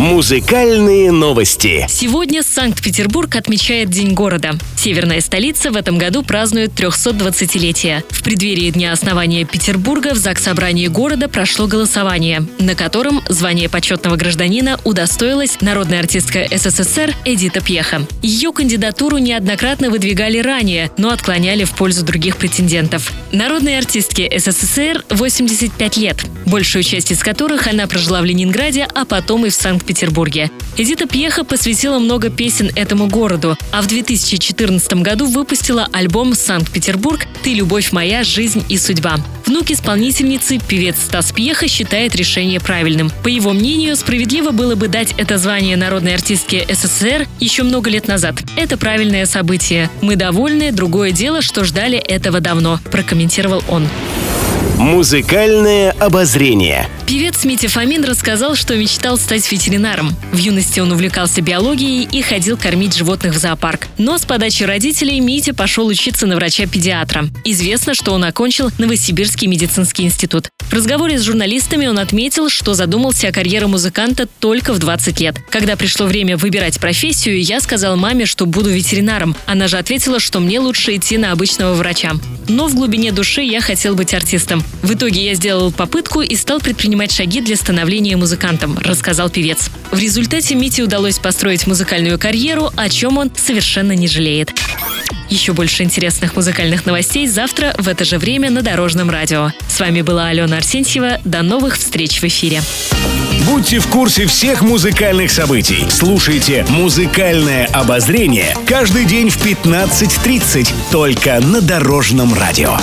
Музыкальные новости. Сегодня Санкт-Петербург отмечает День города. Северная столица в этом году празднует 320-летие. В преддверии Дня основания Петербурга в ЗАГС Собрании города прошло голосование, на котором звание почетного гражданина удостоилась народная артистка СССР Эдита Пьеха. Ее кандидатуру неоднократно выдвигали ранее, но отклоняли в пользу других претендентов. Народной артистке СССР 85 лет, большую часть из которых она прожила в Ленинграде, а потом и в Санкт-Петербурге. Эдита Пьеха посвятила много песен этому городу, а в 2014 году выпустила альбом «Санкт-Петербург. Ты, любовь моя, жизнь и судьба». Внук исполнительницы, певец Стас Пьеха, считает решение правильным. По его мнению, справедливо было бы дать это звание народной артистке СССР еще много лет назад. Это правильное событие. Мы довольны, другое дело, что ждали этого давно, прокомментировал он. Музыкальное обозрение. Певец Митя Фомин рассказал, что мечтал стать ветеринаром. В юности он увлекался биологией и ходил кормить животных в зоопарк. Но с подачи родителей Митя пошел учиться на врача-педиатра. Известно, что он окончил Новосибирский медицинский институт. В разговоре с журналистами он отметил, что задумался о карьере музыканта только в 20 лет. Когда пришло время выбирать профессию, я сказал маме, что буду ветеринаром. Она же ответила, что мне лучше идти на обычного врача. Но в глубине души я хотел быть артистом. В итоге я сделал попытку и стал предпринимать шаги для становления музыкантом, рассказал певец. В результате Мите удалось построить музыкальную карьеру, о чем он совершенно не жалеет. Еще больше интересных музыкальных новостей завтра в это же время на Дорожном радио. С вами была Алена Арсентьева. До новых встреч в эфире. Будьте в курсе всех музыкальных событий. Слушайте «Музыкальное обозрение» каждый день в 15.30 только на Дорожном радио.